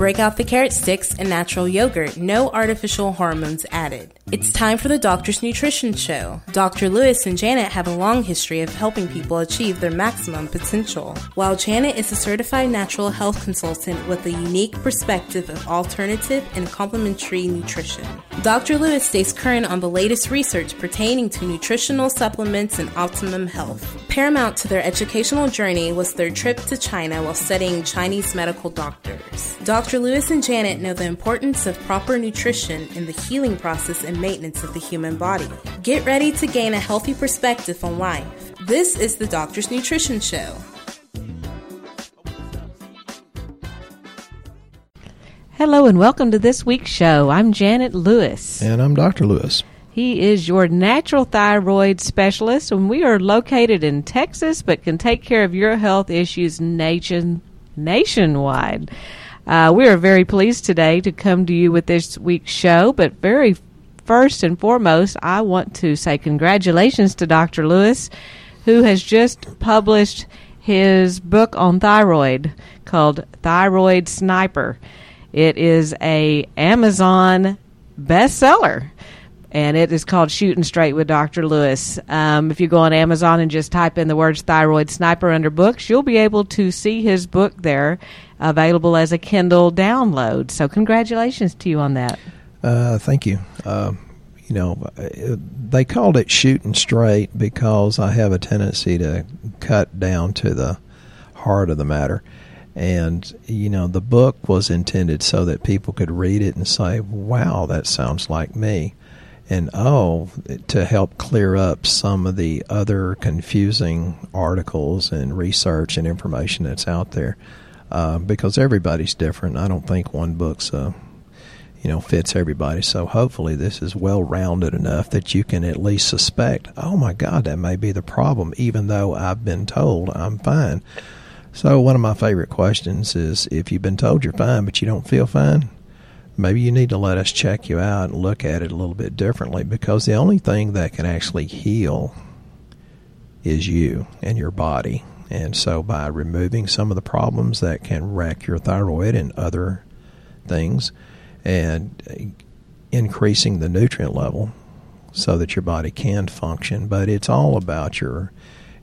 Break out the carrot sticks and natural yogurt, no artificial hormones added. It's time for the Doctor's Nutrition Show. Dr. Lewis and Janet have a long history of helping people achieve their maximum potential. While Janet is a certified natural health consultant with a unique perspective of alternative and complementary nutrition, Dr. Lewis stays current on the latest research pertaining to nutritional supplements and optimum health. Paramount to their educational journey was their trip to China while studying Chinese medical doctors. Dr. Lewis and Janet know the importance of proper nutrition in the healing process and maintenance of the human body. Get ready to gain a healthy perspective on life. This is the Doctor's Nutrition Show. Hello and welcome to this week's show. I'm Janet Lewis. And I'm Dr. Lewis. He is your natural thyroid specialist, and we are located in Texas, but can take care of your health issues nation nationwide. Uh, we are very pleased today to come to you with this week's show, but very first and foremost, I want to say congratulations to Dr. Lewis, who has just published his book on thyroid called Thyroid Sniper. It is a Amazon bestseller and it is called Shooting Straight with Dr. Lewis. Um, if you go on Amazon and just type in the words Thyroid Sniper under books, you'll be able to see his book there available as a Kindle download. So, congratulations to you on that. Uh, thank you. Uh, you know, they called it Shooting Straight because I have a tendency to cut down to the heart of the matter. And, you know, the book was intended so that people could read it and say, wow, that sounds like me and oh, to help clear up some of the other confusing articles and research and information that's out there, uh, because everybody's different. I don't think one book's uh, you know fits everybody. So hopefully this is well rounded enough that you can at least suspect, oh my God, that may be the problem, even though I've been told I'm fine. So one of my favorite questions is if you've been told you're fine but you don't feel fine, maybe you need to let us check you out and look at it a little bit differently because the only thing that can actually heal is you and your body. And so, by removing some of the problems that can wreck your thyroid and other things, and increasing the nutrient level so that your body can function, but it's all about your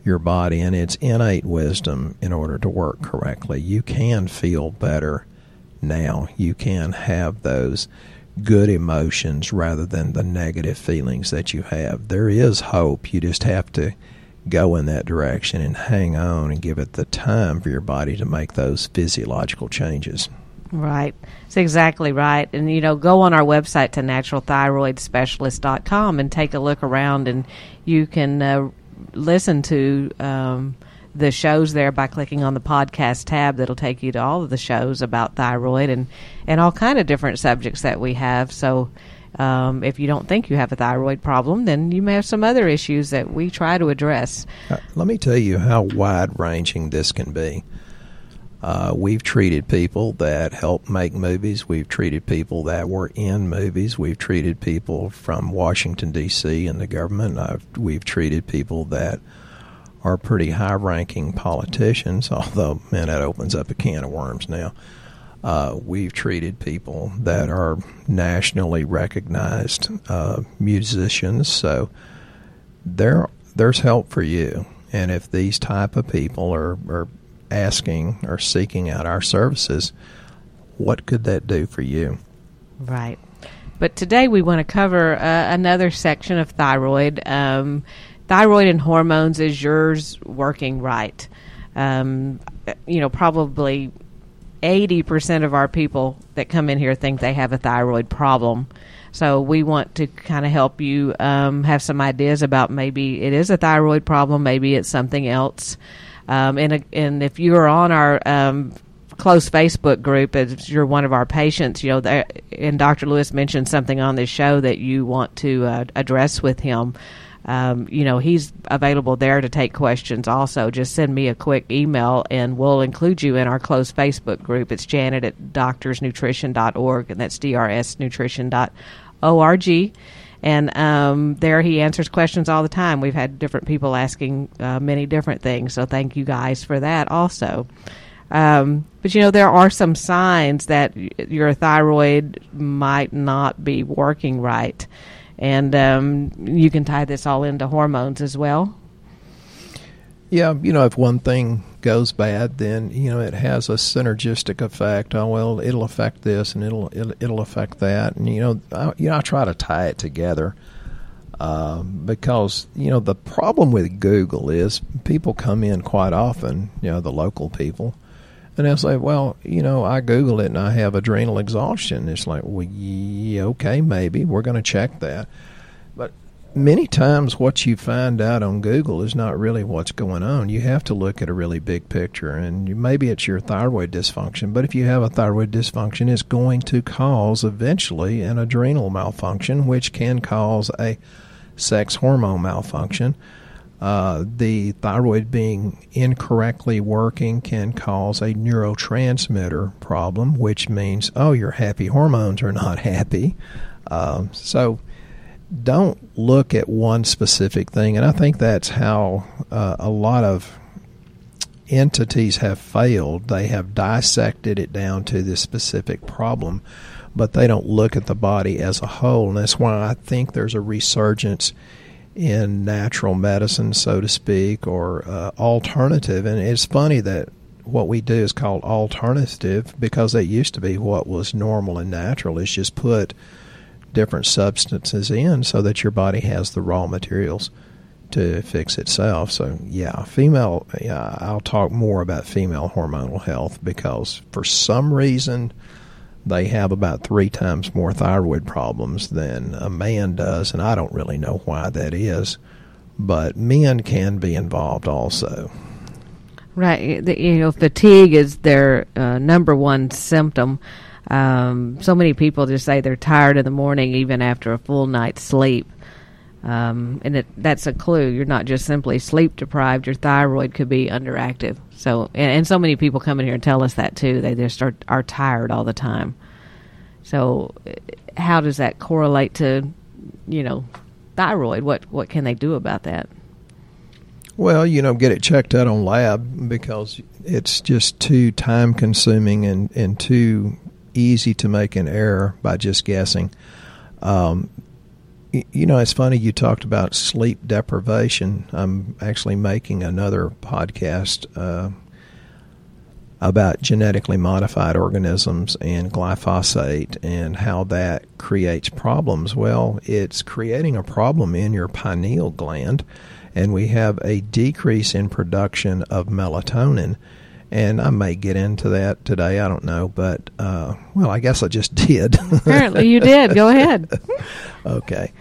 your body and its innate wisdom in order to work correctly. You can feel better now. You can have those good emotions rather than the negative feelings that you have. There is hope. You just have to go in that direction and hang on and give it the time for your body to make those physiological changes. Right. That's exactly right. And, you know, go on our website to naturalthyroidspecialist.com and take a look around, and you can uh, listen to um, the shows there by clicking on the podcast tab that'll take you to all of the shows about thyroid and, and all kind of different subjects that we have. So um, if you don't think you have a thyroid problem, then you may have some other issues that we try to address. Uh, let me tell you how wide ranging this can be. Uh, we've treated people that help make movies. We've treated people that were in movies. We've treated people from Washington, D.C. and the government. I've, we've treated people that are pretty high ranking politicians, although, man, that opens up a can of worms now. Uh, we've treated people that are nationally recognized uh, musicians, so there there's help for you. And if these type of people are, are asking or seeking out our services, what could that do for you? Right. But today we want to cover uh, another section of thyroid. Um, thyroid and hormones is yours working right. Um, you know, probably 80% of our people that come in here think they have a thyroid problem. So we want to kind of help you um, have some ideas about maybe it is a thyroid problem, maybe it's something else. Um, and, and if you're on our um, close Facebook group, as you're one of our patients, you know, and Dr. Lewis mentioned something on this show that you want to uh, address with him um, you know, he's available there to take questions also. Just send me a quick email and we'll include you in our closed Facebook group. It's Janet at doctorsnutrition.org, and that's drsnutrition.org. And um, there he answers questions all the time. We've had different people asking uh, many different things, so thank you guys for that also. Um, but you know, there are some signs that your thyroid might not be working right, and um, you can tie this all into hormones as well. Yeah, you know, if one thing goes bad, then you know it has a synergistic effect. Oh well, it'll affect this, and it'll it'll, it'll affect that, and you know, I, you know, I try to tie it together uh, because you know the problem with Google is people come in quite often, you know, the local people, and I'll say, well, you know, I Google it and I have adrenal exhaustion. It's like, well, yeah, okay, maybe we're going to check that, but many times what you find out on Google is not really what's going on. You have to look at a really big picture, and you, maybe it's your thyroid dysfunction. But if you have a thyroid dysfunction, it's going to cause eventually an adrenal malfunction, which can cause a sex hormone malfunction. Uh, the thyroid being incorrectly working can cause a neurotransmitter problem, which means, oh, your happy hormones are not happy. Um, so don't look at one specific thing. And I think that's how uh, a lot of entities have failed. They have dissected it down to this specific problem, but they don't look at the body as a whole. And that's why I think there's a resurgence in natural medicine, so to speak, or uh, alternative. And it's funny that what we do is called alternative because it used to be what was normal and natural. Is just put different substances in so that your body has the raw materials to fix itself. So yeah, female. Yeah, I'll talk more about female hormonal health because for some reason they have about three times more thyroid problems than a man does, and I don't really know why that is. But men can be involved also. Right. The, you know, fatigue is their uh, number one symptom. Um, so many people just say they're tired in the morning even after a full night's sleep. Um, and it, that's a clue. You're not just simply sleep deprived. Your thyroid could be underactive. So, and, and so many people come in here and tell us that too. They just are, are tired all the time. So, how does that correlate to, you know, thyroid? What what can they do about that? Well, you know, get it checked out on lab because it's just too time consuming and, and too easy to make an error by just guessing. Um, you know, it's funny you talked about sleep deprivation. I'm actually making another podcast uh, about genetically modified organisms and glyphosate and how that creates problems. Well, it's creating a problem in your pineal gland, and we have a decrease in production of melatonin. And I may get into that today. I don't know, but uh, well, I guess I just did. Apparently, you did. Go ahead. okay.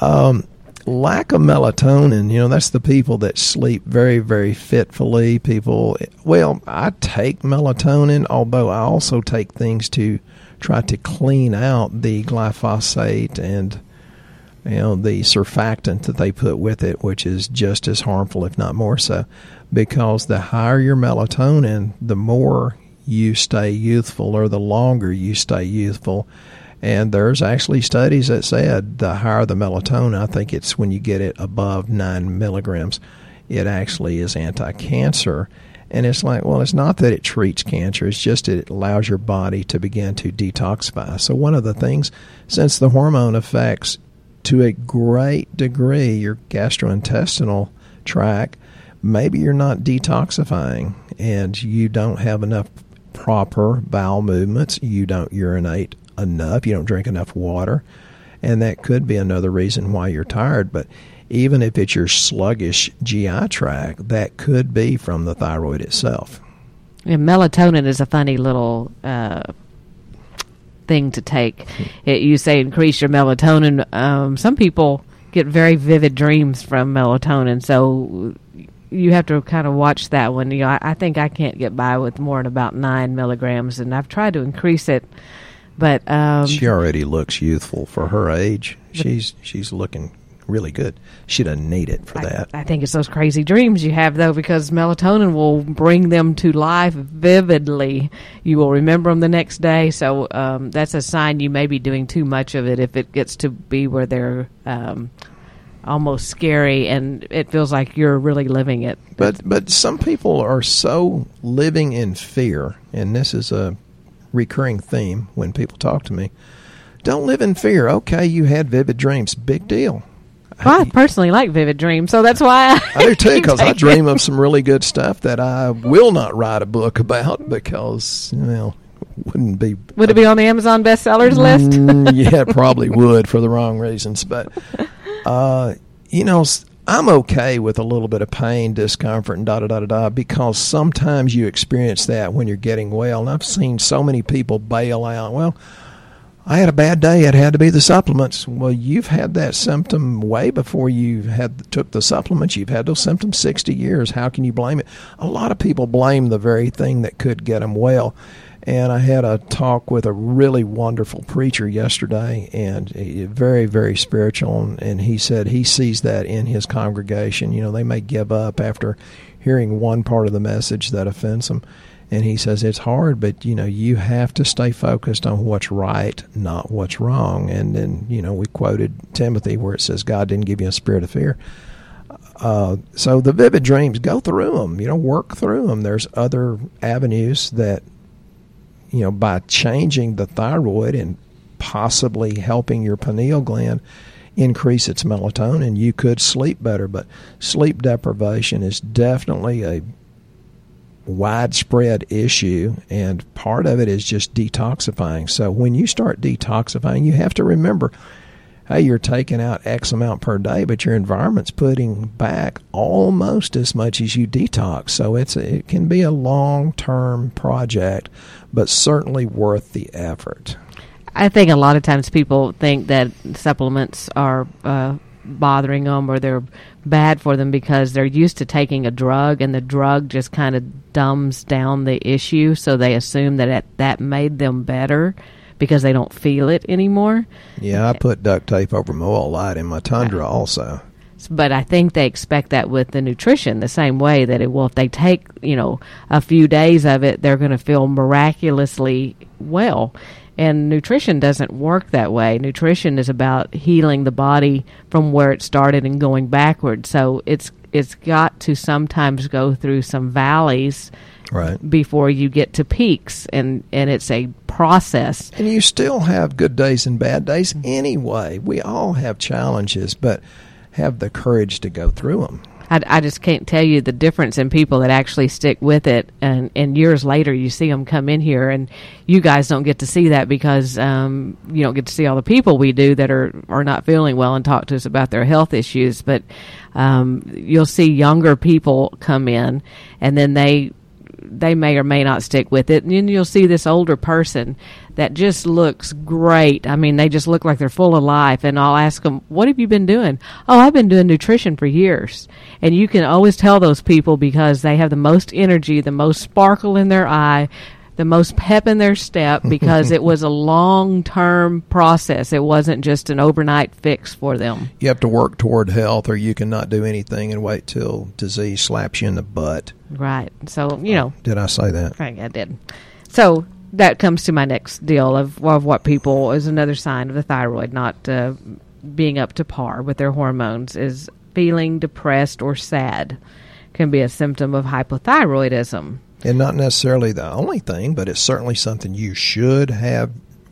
Um, lack of melatonin, you know, that's the people that sleep very, very fitfully. People, well, I take melatonin, although I also take things to try to clean out the glyphosate and, you know, the surfactant that they put with it, which is just as harmful, if not more so, because the higher your melatonin, the more you stay youthful or the longer you stay youthful and there's actually studies that said the higher the melatonin, I think it's when you get it above nine milligrams, it actually is anti cancer. And it's like, well, it's not that it treats cancer, it's just that it allows your body to begin to detoxify. So, one of the things, since the hormone affects to a great degree your gastrointestinal tract, maybe you're not detoxifying and you don't have enough proper bowel movements, you don't urinate enough, you don't drink enough water, and that could be another reason why you're tired. But even if it's your sluggish GI tract, that could be from the thyroid itself. And melatonin is a funny little uh, thing to take. It, you say increase your melatonin. Um, some people get very vivid dreams from melatonin, so you have to kind of watch that one. You know, I, I think I can't get by with more than about nine milligrams, and I've tried to increase it but um, she already looks youthful for her age. She's she's looking really good. She doesn't need it for I, that. I think it's those crazy dreams you have though, because melatonin will bring them to life vividly. You will remember them the next day. So um, that's a sign you may be doing too much of it if it gets to be where they're um, almost scary, and it feels like you're really living it. But but some people are so living in fear, and this is a recurring theme when people talk to me. Don't live in fear. Okay, you had vivid dreams. Big deal. Well, I personally like vivid dreams, so that's why I, I do too. Because I dream of some really good stuff that I will not write a book about because you know wouldn't be. Would it be on the Amazon bestsellers list? Mm, yeah, probably would for the wrong reasons. But uh, you know, I'm okay with a little bit of pain, discomfort, and da da da da da because sometimes you experience that when you're getting well. And I've seen so many people bail out. Well, I had a bad day. It had to be the supplements. Well, you've had that symptom way before you had took the supplements. You've had those symptoms 60 years. How can you blame it? A lot of people blame the very thing that could get them well. And I had a talk with a really wonderful preacher yesterday, and very, very spiritual. And he said he sees that in his congregation. You know, they may give up after hearing one part of the message that offends them and he says it's hard but you know you have to stay focused on what's right not what's wrong and then you know we quoted timothy where it says god didn't give you a spirit of fear uh, so the vivid dreams go through them you know work through them there's other avenues that you know by changing the thyroid and possibly helping your pineal gland increase its melatonin you could sleep better but sleep deprivation is definitely a widespread issue, and part of it is just detoxifying. So when you start detoxifying, you have to remember hey, you're taking out X amount per day, but your environment's putting back almost as much as you detox. So it's it can be a long term project, but certainly worth the effort. I think a lot of times people think that supplements are uh, bothering them or they're bad for them because they're used to taking a drug and the drug just kind of dumbs down the issue so they assume that it, that made them better because they don't feel it anymore. Yeah, I put duct tape over my oil light in my Tundra also. But I think they expect that with the nutrition the same way that it will if they take, you know, a few days of it, they're going to feel miraculously well. And nutrition doesn't work that way. Nutrition is about healing the body from where it started and going backward. So it's it's got to sometimes go through some valleys right. before you get to peaks and and it's a process. And you still have good days and bad days anyway. We all have challenges but have the courage to go through them I, I just can't tell you the difference in people that actually stick with it, and and years later you see them come in here, and you guys don't get to see that because um, you don't get to see all the people we do that are are not feeling well and talk to us about their health issues, but um, you'll see younger people come in, and then they they may or may not stick with it. And then you'll see this older person that just looks great. I mean, they just look like they're full of life. And I'll ask them, What have you been doing? Oh, I've been doing nutrition for years. And you can always tell those people because they have the most energy, the most sparkle in their eye, the most pep in their step because it was a long term process. It wasn't just an overnight fix for them. You have to work toward health, or you cannot do anything and wait till disease slaps you in the butt. Right. So, you know. Did I say that? I, I did. So that comes to my next deal of, of what people is another sign of the thyroid not uh, being up to par with their hormones is feeling depressed or sad can be a symptom of hypothyroidism and not necessarily the only thing, but it's certainly something you should have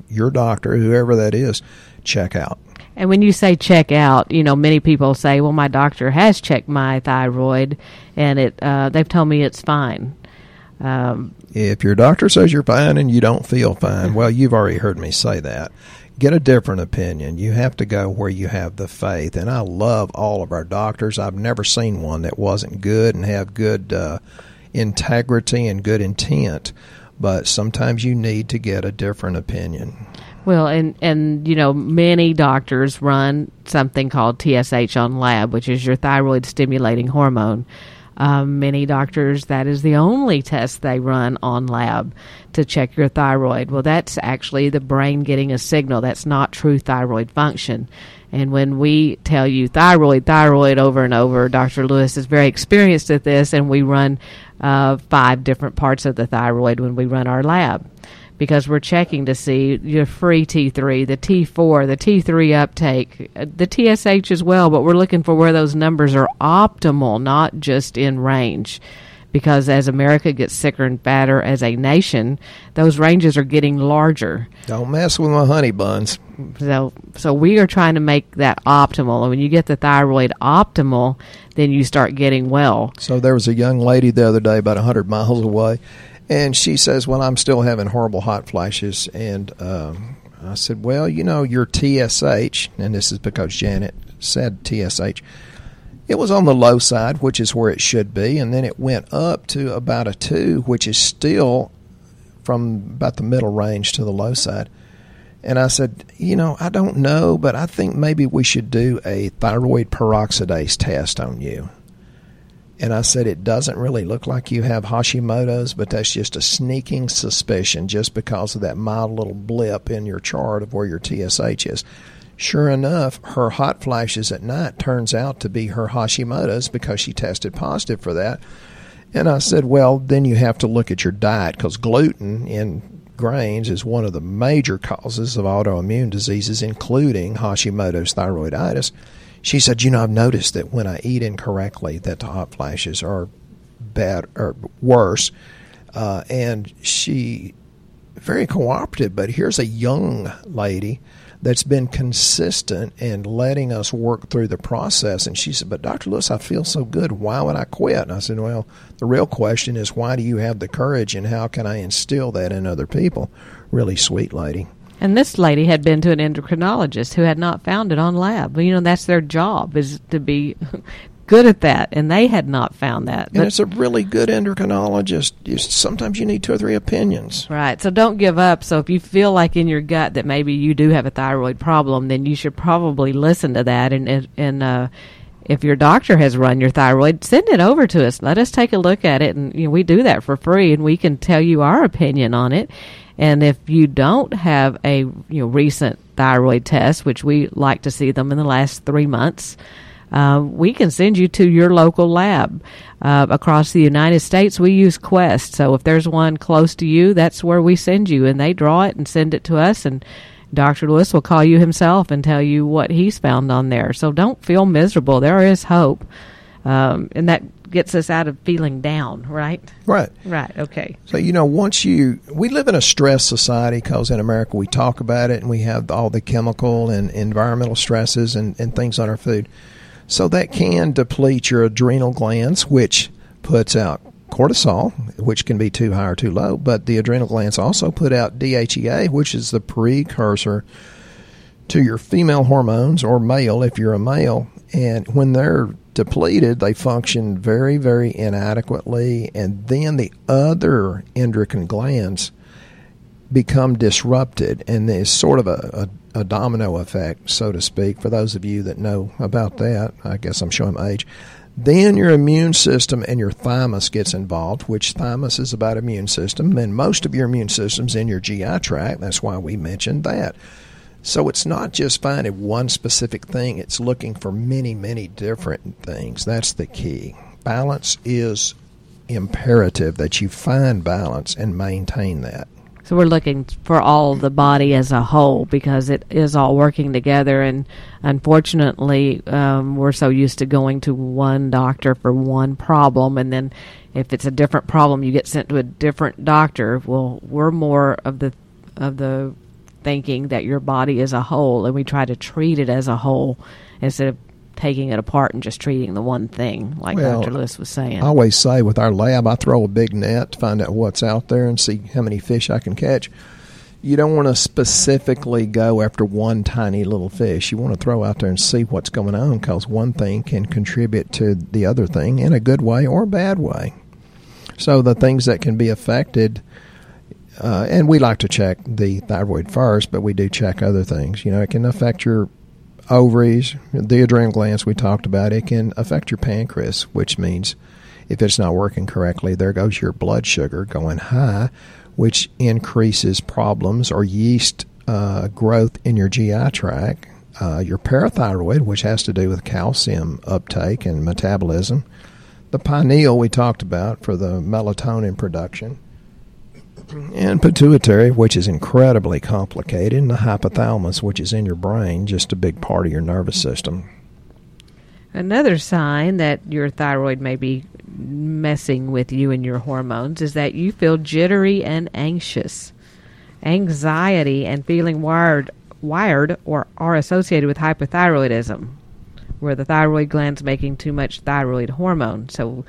your doctor, whoever that is, check out. And when you say check out, you know, many people say, "Well, my doctor has checked my thyroid, and it uh, they've told me it's fine." Um, if your doctor says you're fine and you don't feel fine, well, you've already heard me say that. Get a different opinion. You have to go where you have the faith. And I love all of our doctors. I've never seen one that wasn't good and have good. Uh, integrity and good intent, but sometimes you need to get a different opinion. Well, and and you know, many doctors run something called TSH on lab, which is your thyroid stimulating hormone. Um, many doctors, that is the only test they run on lab to check your thyroid. Well, that's actually the brain getting a signal. That's not true thyroid function. And when we tell you thyroid, thyroid over and over, Dr. Lewis is very experienced at this, and we run uh, five different parts of the thyroid when we run our lab because we're checking to see your free T3, the T4, the T3 uptake, uh, the TSH as well, but we're looking for where those numbers are optimal, not just in range because as America gets sicker and fatter as a nation, those ranges are getting larger. Don't mess with my honey buns. So, so we are trying to make that optimal. And when you get the thyroid optimal, then you start getting well. So there was a young lady the other day, about hundred miles away, and she says, "Well, I'm still having horrible hot flashes." And um, I said, "Well, you know, your TSH, and this is because Janet said TSH." It was on the low side, which is where it should be, and then it went up to about a two, which is still from about the middle range to the low side. And I said, you know, I don't know, but I think maybe we should do a thyroid peroxidase test on you. And I said, it doesn't really look like you have Hashimoto's, but that's just a sneaking suspicion just because of that mild little blip in your chart of where your TSH is. Sure enough, her hot flashes at night turns out to be her Hashimoto's because she tested positive for that. And I said, well, then you have to look at your diet because gluten in grains is one of the major causes of autoimmune diseases, including Hashimoto's thyroiditis. She said, you know, I've noticed that when I eat incorrectly, that the hot flashes are bad or worse. Uh, and she very cooperative, but here's a young lady that's been consistent in letting us work through the process. And she said, But Dr. Lewis, I feel so good. Why would I quit? And I said, Well, the real question is why do you have the courage and how can I instill that in other people? Really sweet lady. And this lady had been to an endocrinologist who had not found it on lab. You know, that's their job is to be good at that, and they had not found that. And it's a really good endocrinologist. You, sometimes you need two or three opinions. Right. So don't give up. So if you feel like in your gut that maybe you do have a thyroid problem, then you should probably listen to that and and uh, if your doctor has run your thyroid, send it over to us. Let us take a look at it, and you know, we do that for free, and we can tell you our opinion on it. And if you don't have a you know recent thyroid test, which we like to see them in the last three months, uh, we can send you to your local lab. Uh, across the United States, we use Quest. So if there's one close to you, that's where we send you, and they draw it and send it to us. And Dr. Lewis will call you himself and tell you what he's found on there. So don't feel miserable. There is hope. Um, and that gets us out of feeling down, right? Right. Right. Okay. So, you know, once you, we live in a stress society because in America we talk about it and we have all the chemical and environmental stresses and, and things on our food. So that can deplete your adrenal glands, which puts out cortisol, which can be too high or too low. But the adrenal glands also put out DHEA, which is the precursor to your female hormones or male if you're a male. And when they're depleted, they function very, very inadequately. And then the other endocrine glands become disrupted, and there's sort of a, a, a, domino effect, so to speak. For those of you that know about that, I guess I'm showing my age. Then your immune system and your thymus gets involved, which thymus is about immune system, and most of your immune system's in your GI tract. That's why we mentioned that. So it's not just finding one specific thing; it's looking for many, many different things. That's the key. Balance is imperative that you find balance and maintain that. So we're looking for all the body as a whole because it is all working together. And unfortunately, um, we're so used to going to one doctor for one problem, and then if it's a different problem, you get sent to a different doctor. Well, we're more of the of the thinking that your body is a whole, and we try to treat it as a whole instead of taking it apart and just treating the one thing, like well, Dr. Lewis was saying. I always say with our lab, I throw a big net to find out what's out there and see how many fish I can catch. You don't want to specifically go after one tiny little fish. You want to throw out there and see what's going on because one thing can contribute to the other thing in a good way or a bad way. So the things that can be affected. Uh, and we like to check the thyroid first, but we do check other things. You know, it can affect your ovaries, the adrenal glands we talked about, it can affect your pancreas, which means if it's not working correctly, there goes your blood sugar going high, which increases problems or yeast uh, growth in your GI tract. Uh, your parathyroid, which has to do with calcium uptake and metabolism. The pineal we talked about for the melatonin production. And pituitary, which is incredibly complicated, and the hypothalamus, which is in your brain, just a big part of your nervous system. Another sign that your thyroid may be messing with you and your hormones is that you feel jittery and anxious. Anxiety and feeling wired wired or are associated with hypothyroidism, where the thyroid gland's making too much thyroid hormone. So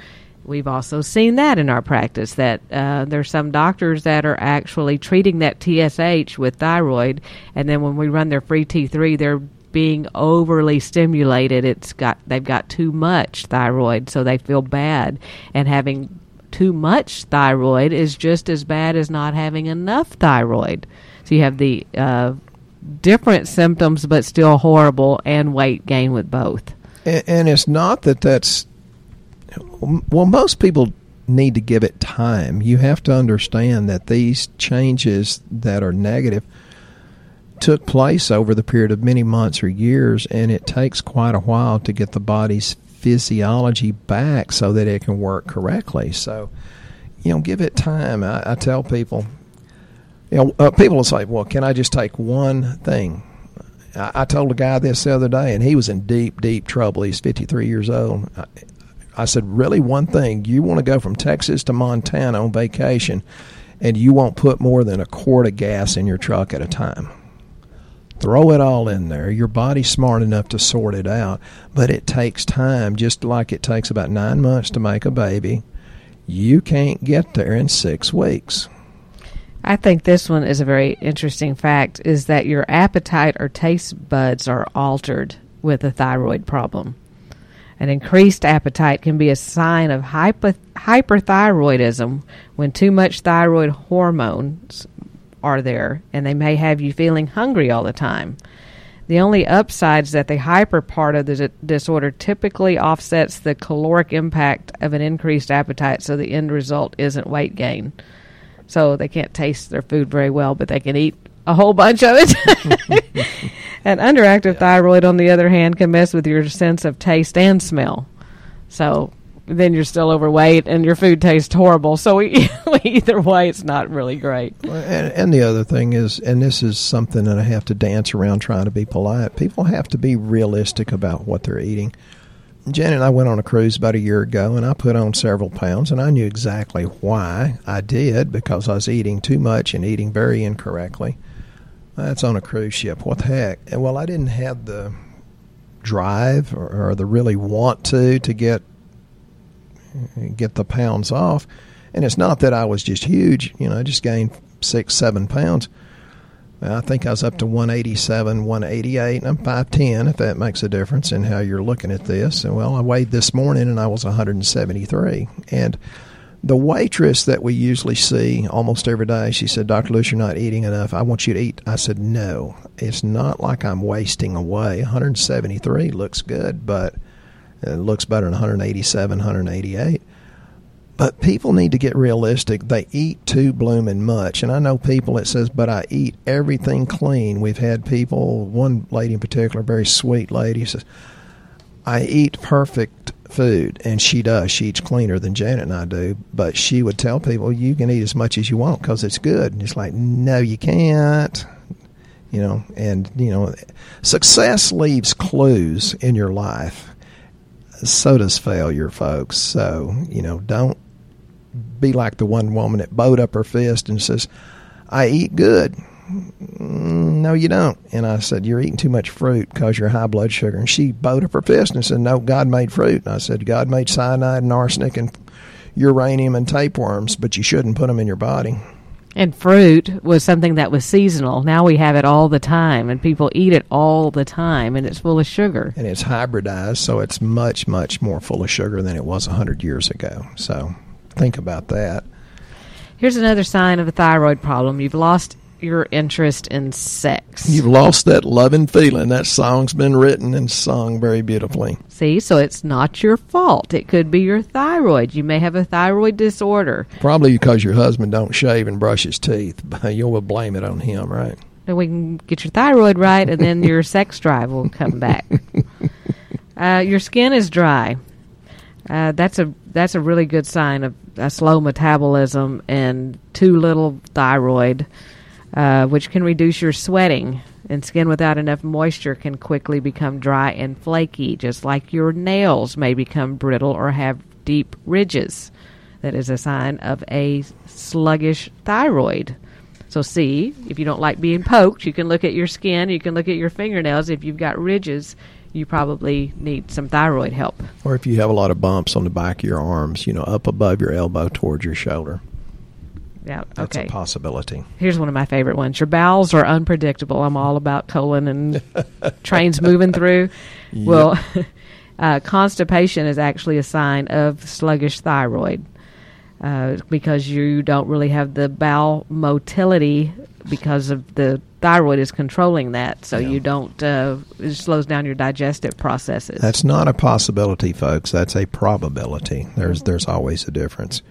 we've also seen that in our practice that uh, there's some doctors that are actually treating that TSH with thyroid, and then when we run their free T3, they're being overly stimulated. It's got they've got too much thyroid, so they feel bad, and having too much thyroid is just as bad as not having enough thyroid. So you have the uh, different symptoms, but still horrible, and weight gain with both. And, and it's not that that's well, most people need to give it time. You have to understand that these changes that are negative took place over the period of many months or years, and it takes quite a while to get the body's physiology back so that it can work correctly. So, you know, give it time. I, I tell people, you know, uh, people will say, "Well, can I just take one thing?" I, told a guy this the other day, and he was in deep, deep trouble. He's 53 years old. I said, "Really, one thing? You want to go from Texas to Montana on vacation, and you won't put more than a quart of gas in your truck at a time." Throw it all in there. Your body's smart enough to sort it out, but it takes time, just like it takes about nine months to make a baby. You can't get there in six weeks. I think this one is a very interesting fact is that your appetite or taste buds are altered with a thyroid problem. An increased appetite can be a sign of hypo- hyperthyroidism when too much thyroid hormones are there, and they may have you feeling hungry all the time. The only upside is that the hyper part of the disorder typically offsets the caloric impact of an increased appetite, so the end result isn't weight gain. So they can't taste their food very well, but they can eat a whole bunch of it. An underactive yeah. thyroid, on the other hand, can mess with your sense of taste and smell. So then you're still overweight and your food tastes horrible. So we, either way, it's not really great. And, and, the other thing is, and this is something that I have to dance around trying to be polite. People have to be realistic about what they're eating. Jen and I went on a cruise about a year ago, and I put on several pounds, and I knew exactly why I did because I was eating too much and eating very incorrectly. That's on a cruise ship. What the heck? Well, I didn't have the drive or, or the really want to to get get the pounds off. And it's not that I was just huge, you know, I just gained six, seven pounds. I think I was up to 187, 188, and I'm 5'10, if that makes a difference in how you're looking at this. And well, I weighed this morning and I was 173. And the waitress that we usually see almost every day, she said, Dr. Lewis, you're not eating enough. I want you to eat. I said, no, it's not like I'm wasting away. 173 looks good, but it looks better than 187, 188. But people need to get realistic. They eat too blooming much. And I know people that says, but I eat everything clean. We've had people, one lady in particular, very sweet lady, says, I eat perfect food. And she does. She eats cleaner than Janet and I do. But she would tell people, you can eat as much as you want because it's good. And it's like, no, you can't. You know, and, you know, success leaves clues in your life so does failure, folks. So, you know, don't be like the one woman that bowed up her fist and says, I eat good. Mm, no, you don't. And I said, You're eating too much fruit because you're high blood sugar. And she bowed up her fist and said, No, God made fruit. And I said, God made cyanide and arsenic and uranium and tapeworms, but you shouldn't put them in your body. And fruit was something that was seasonal. Now we have it all the time, and people eat it all the time, and it's full of sugar. And it's hybridized, so it's much, much more full of sugar than it was a 100 years ago. So think about that. Here's another sign of a thyroid problem. You've lost your interest in sex. You've lost that loving feeling. That song's been written and sung very beautifully. See, so it's not your fault. It could be your thyroid. You may have a thyroid disorder. Probably because your husband don't shave and brush his teeth. But You'll blame it on him, right? And we can get your thyroid right, and then your sex drive will come back. Uh, your skin is dry. Uh, that's a that's a really good sign of a slow metabolism and too little thyroid, uh, which can reduce your sweating. And skin without enough moisture can quickly become dry and flaky, just like your nails may become brittle or have deep ridges. That is a sign of a sluggish thyroid. So, see, if you don't like being poked, you can look at your skin, you can look at your fingernails. If you've got ridges, you probably need some thyroid help. Or if you have a lot of bumps on the back of your arms, you know, up above your elbow towards your shoulder. Yeah, That's okay. a possibility. Here's one of my favorite ones. Your bowels are unpredictable. I'm all about colon and trains moving through. Well, uh, constipation is actually a sign of sluggish thyroid uh, because you don't really have the bowel motility because of the thyroid is controlling that. So Yeah. you don't, uh, it slows down your digestive processes. That's not a possibility, folks. That's a probability. There's there's always a difference.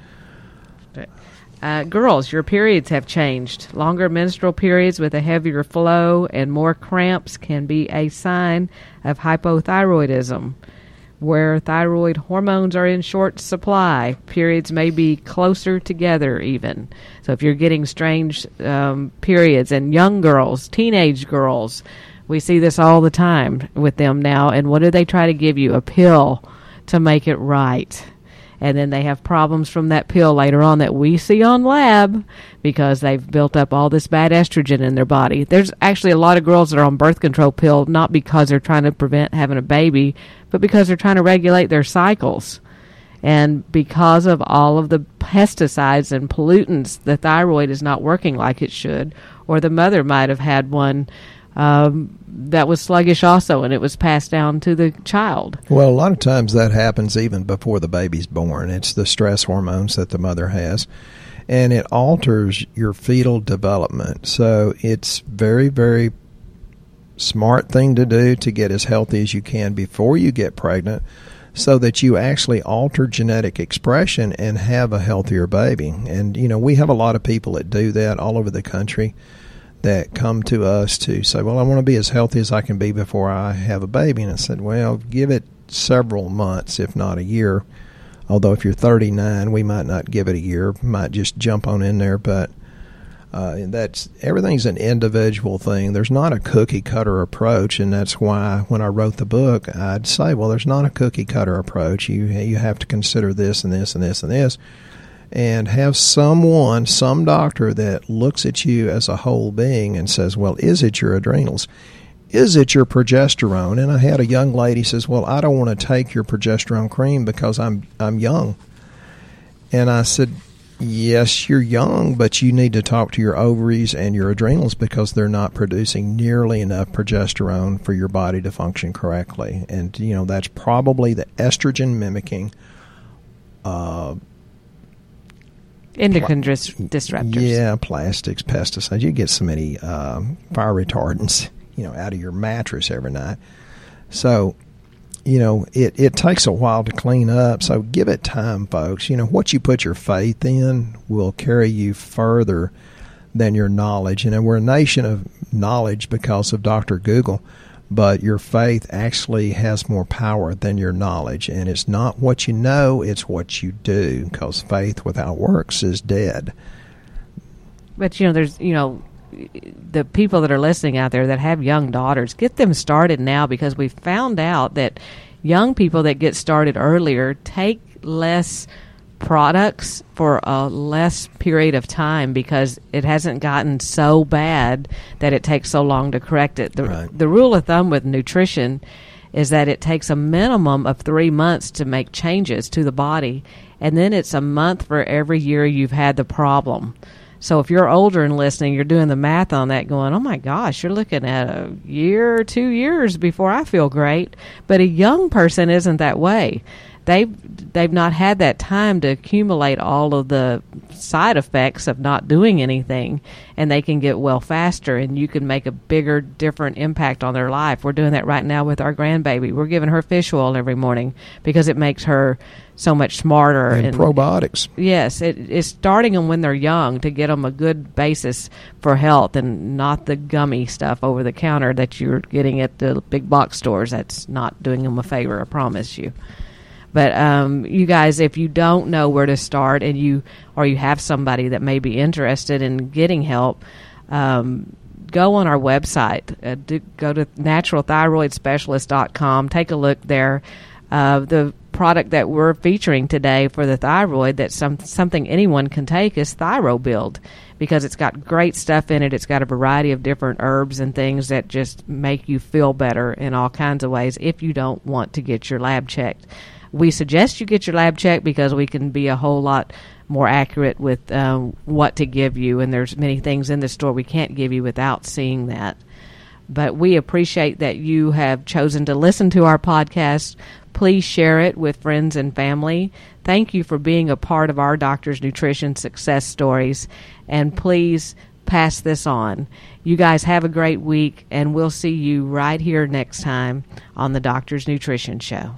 Uh, girls, your periods have changed. Longer menstrual periods with a heavier flow and more cramps can be a sign of hypothyroidism. Where thyroid hormones are in short supply, periods may be closer together, even. So, if you're getting strange um, periods, and young girls, teenage girls, we see this all the time with them now. And what do they try to give you? A pill to make it right and then they have problems from that pill later on that we see on lab because they've built up all this bad estrogen in their body. There's actually a lot of girls that are on birth control pill not because they're trying to prevent having a baby, but because they're trying to regulate their cycles. And because of all of the pesticides and pollutants, the thyroid is not working like it should, or the mother might have had one um, that was sluggish also, and it was passed down to the child. Well, a lot of times that happens even before the baby's born. It's the stress hormones that the mother has, and it alters your fetal development. So it's very, very smart thing to do to get as healthy as you can before you get pregnant so that you actually alter genetic expression and have a healthier baby. And you know, we have a lot of people that do that all over the country that come to us to say, "Well, I want to be as healthy as I can be before I have a baby." And I said, "Well, give it several months, if not a year. Although if you're 39, we might not give it a year, might just jump on in there, but uh, that's everything's an individual thing. There's not a cookie cutter approach, and that's why when I wrote the book, I'd say, well, there's not a cookie cutter approach. You you have to consider this and this and this and this, and have someone, some doctor that looks at you as a whole being and says, well, is it your adrenals? Is it your progesterone? And I had a young lady says, well, I don't want to take your progesterone cream because I'm I'm young. And I said, yes, you're young, but you need to talk to your ovaries and your adrenals because they're not producing nearly enough progesterone for your body to function correctly. And, you know, that's probably the estrogen mimicking. Uh, Endocrine dis- disruptors. yeah, plastics, pesticides. You get so many um, fire retardants, you know, out of your mattress every night. So, you know, it, it takes a while to clean up. So give it time, folks. You know, what you put your faith in will carry you further than your knowledge. And we're a nation of knowledge because of Dr. Google, but your faith actually has more power than your knowledge. And it's not what you know, it's what you do because faith without works is dead. But you know, there's you know, the people that are listening out there that have young daughters, get them started now because we found out that young people that get started earlier take less products for a less period of time because it hasn't gotten so bad that it takes so long to correct it. The, Right. the rule of thumb with nutrition is that it takes a minimum of three months to make changes to the body, and then it's a month for every year you've had the problem. So if you're older and listening, you're doing the math on that, going, "Oh my gosh, you're looking at a year or two years before I feel great." But a young person isn't that way. They've they've not had that time to accumulate all of the side effects of not doing anything, and they can get well faster, and you can make a bigger, different impact on their life. We're doing that right now with our grandbaby. We're giving her fish oil every morning because it makes her so much smarter And probiotics. Yes, it, it's starting them when they're young to get them a good basis for health and not the gummy stuff over the counter that you're getting at the big box stores. That's not doing them a favor, I promise you. But um, you guys, if you don't know where to start, and you or you have somebody that may be interested in getting help, um, go on our website. Uh, do, go to naturalthyroidspecialist.com. Take a look there. Uh, the product that we're featuring today for the thyroid that's some, something anyone can take is ThyroBuild because it's got great stuff in it. It's got a variety of different herbs and things that just make you feel better in all kinds of ways if you don't want to get your lab checked. We suggest you get your lab checked because we can be a whole lot more accurate with um, what to give you, and there's many things in the store we can't give you without seeing that. But we appreciate that you have chosen to listen to our podcast. Please share it with friends and family. Thank you for being a part of our Doctor's Nutrition success stories. And please pass this on. You guys have a great week, and we'll see you right here next time on the Doctor's Nutrition Show.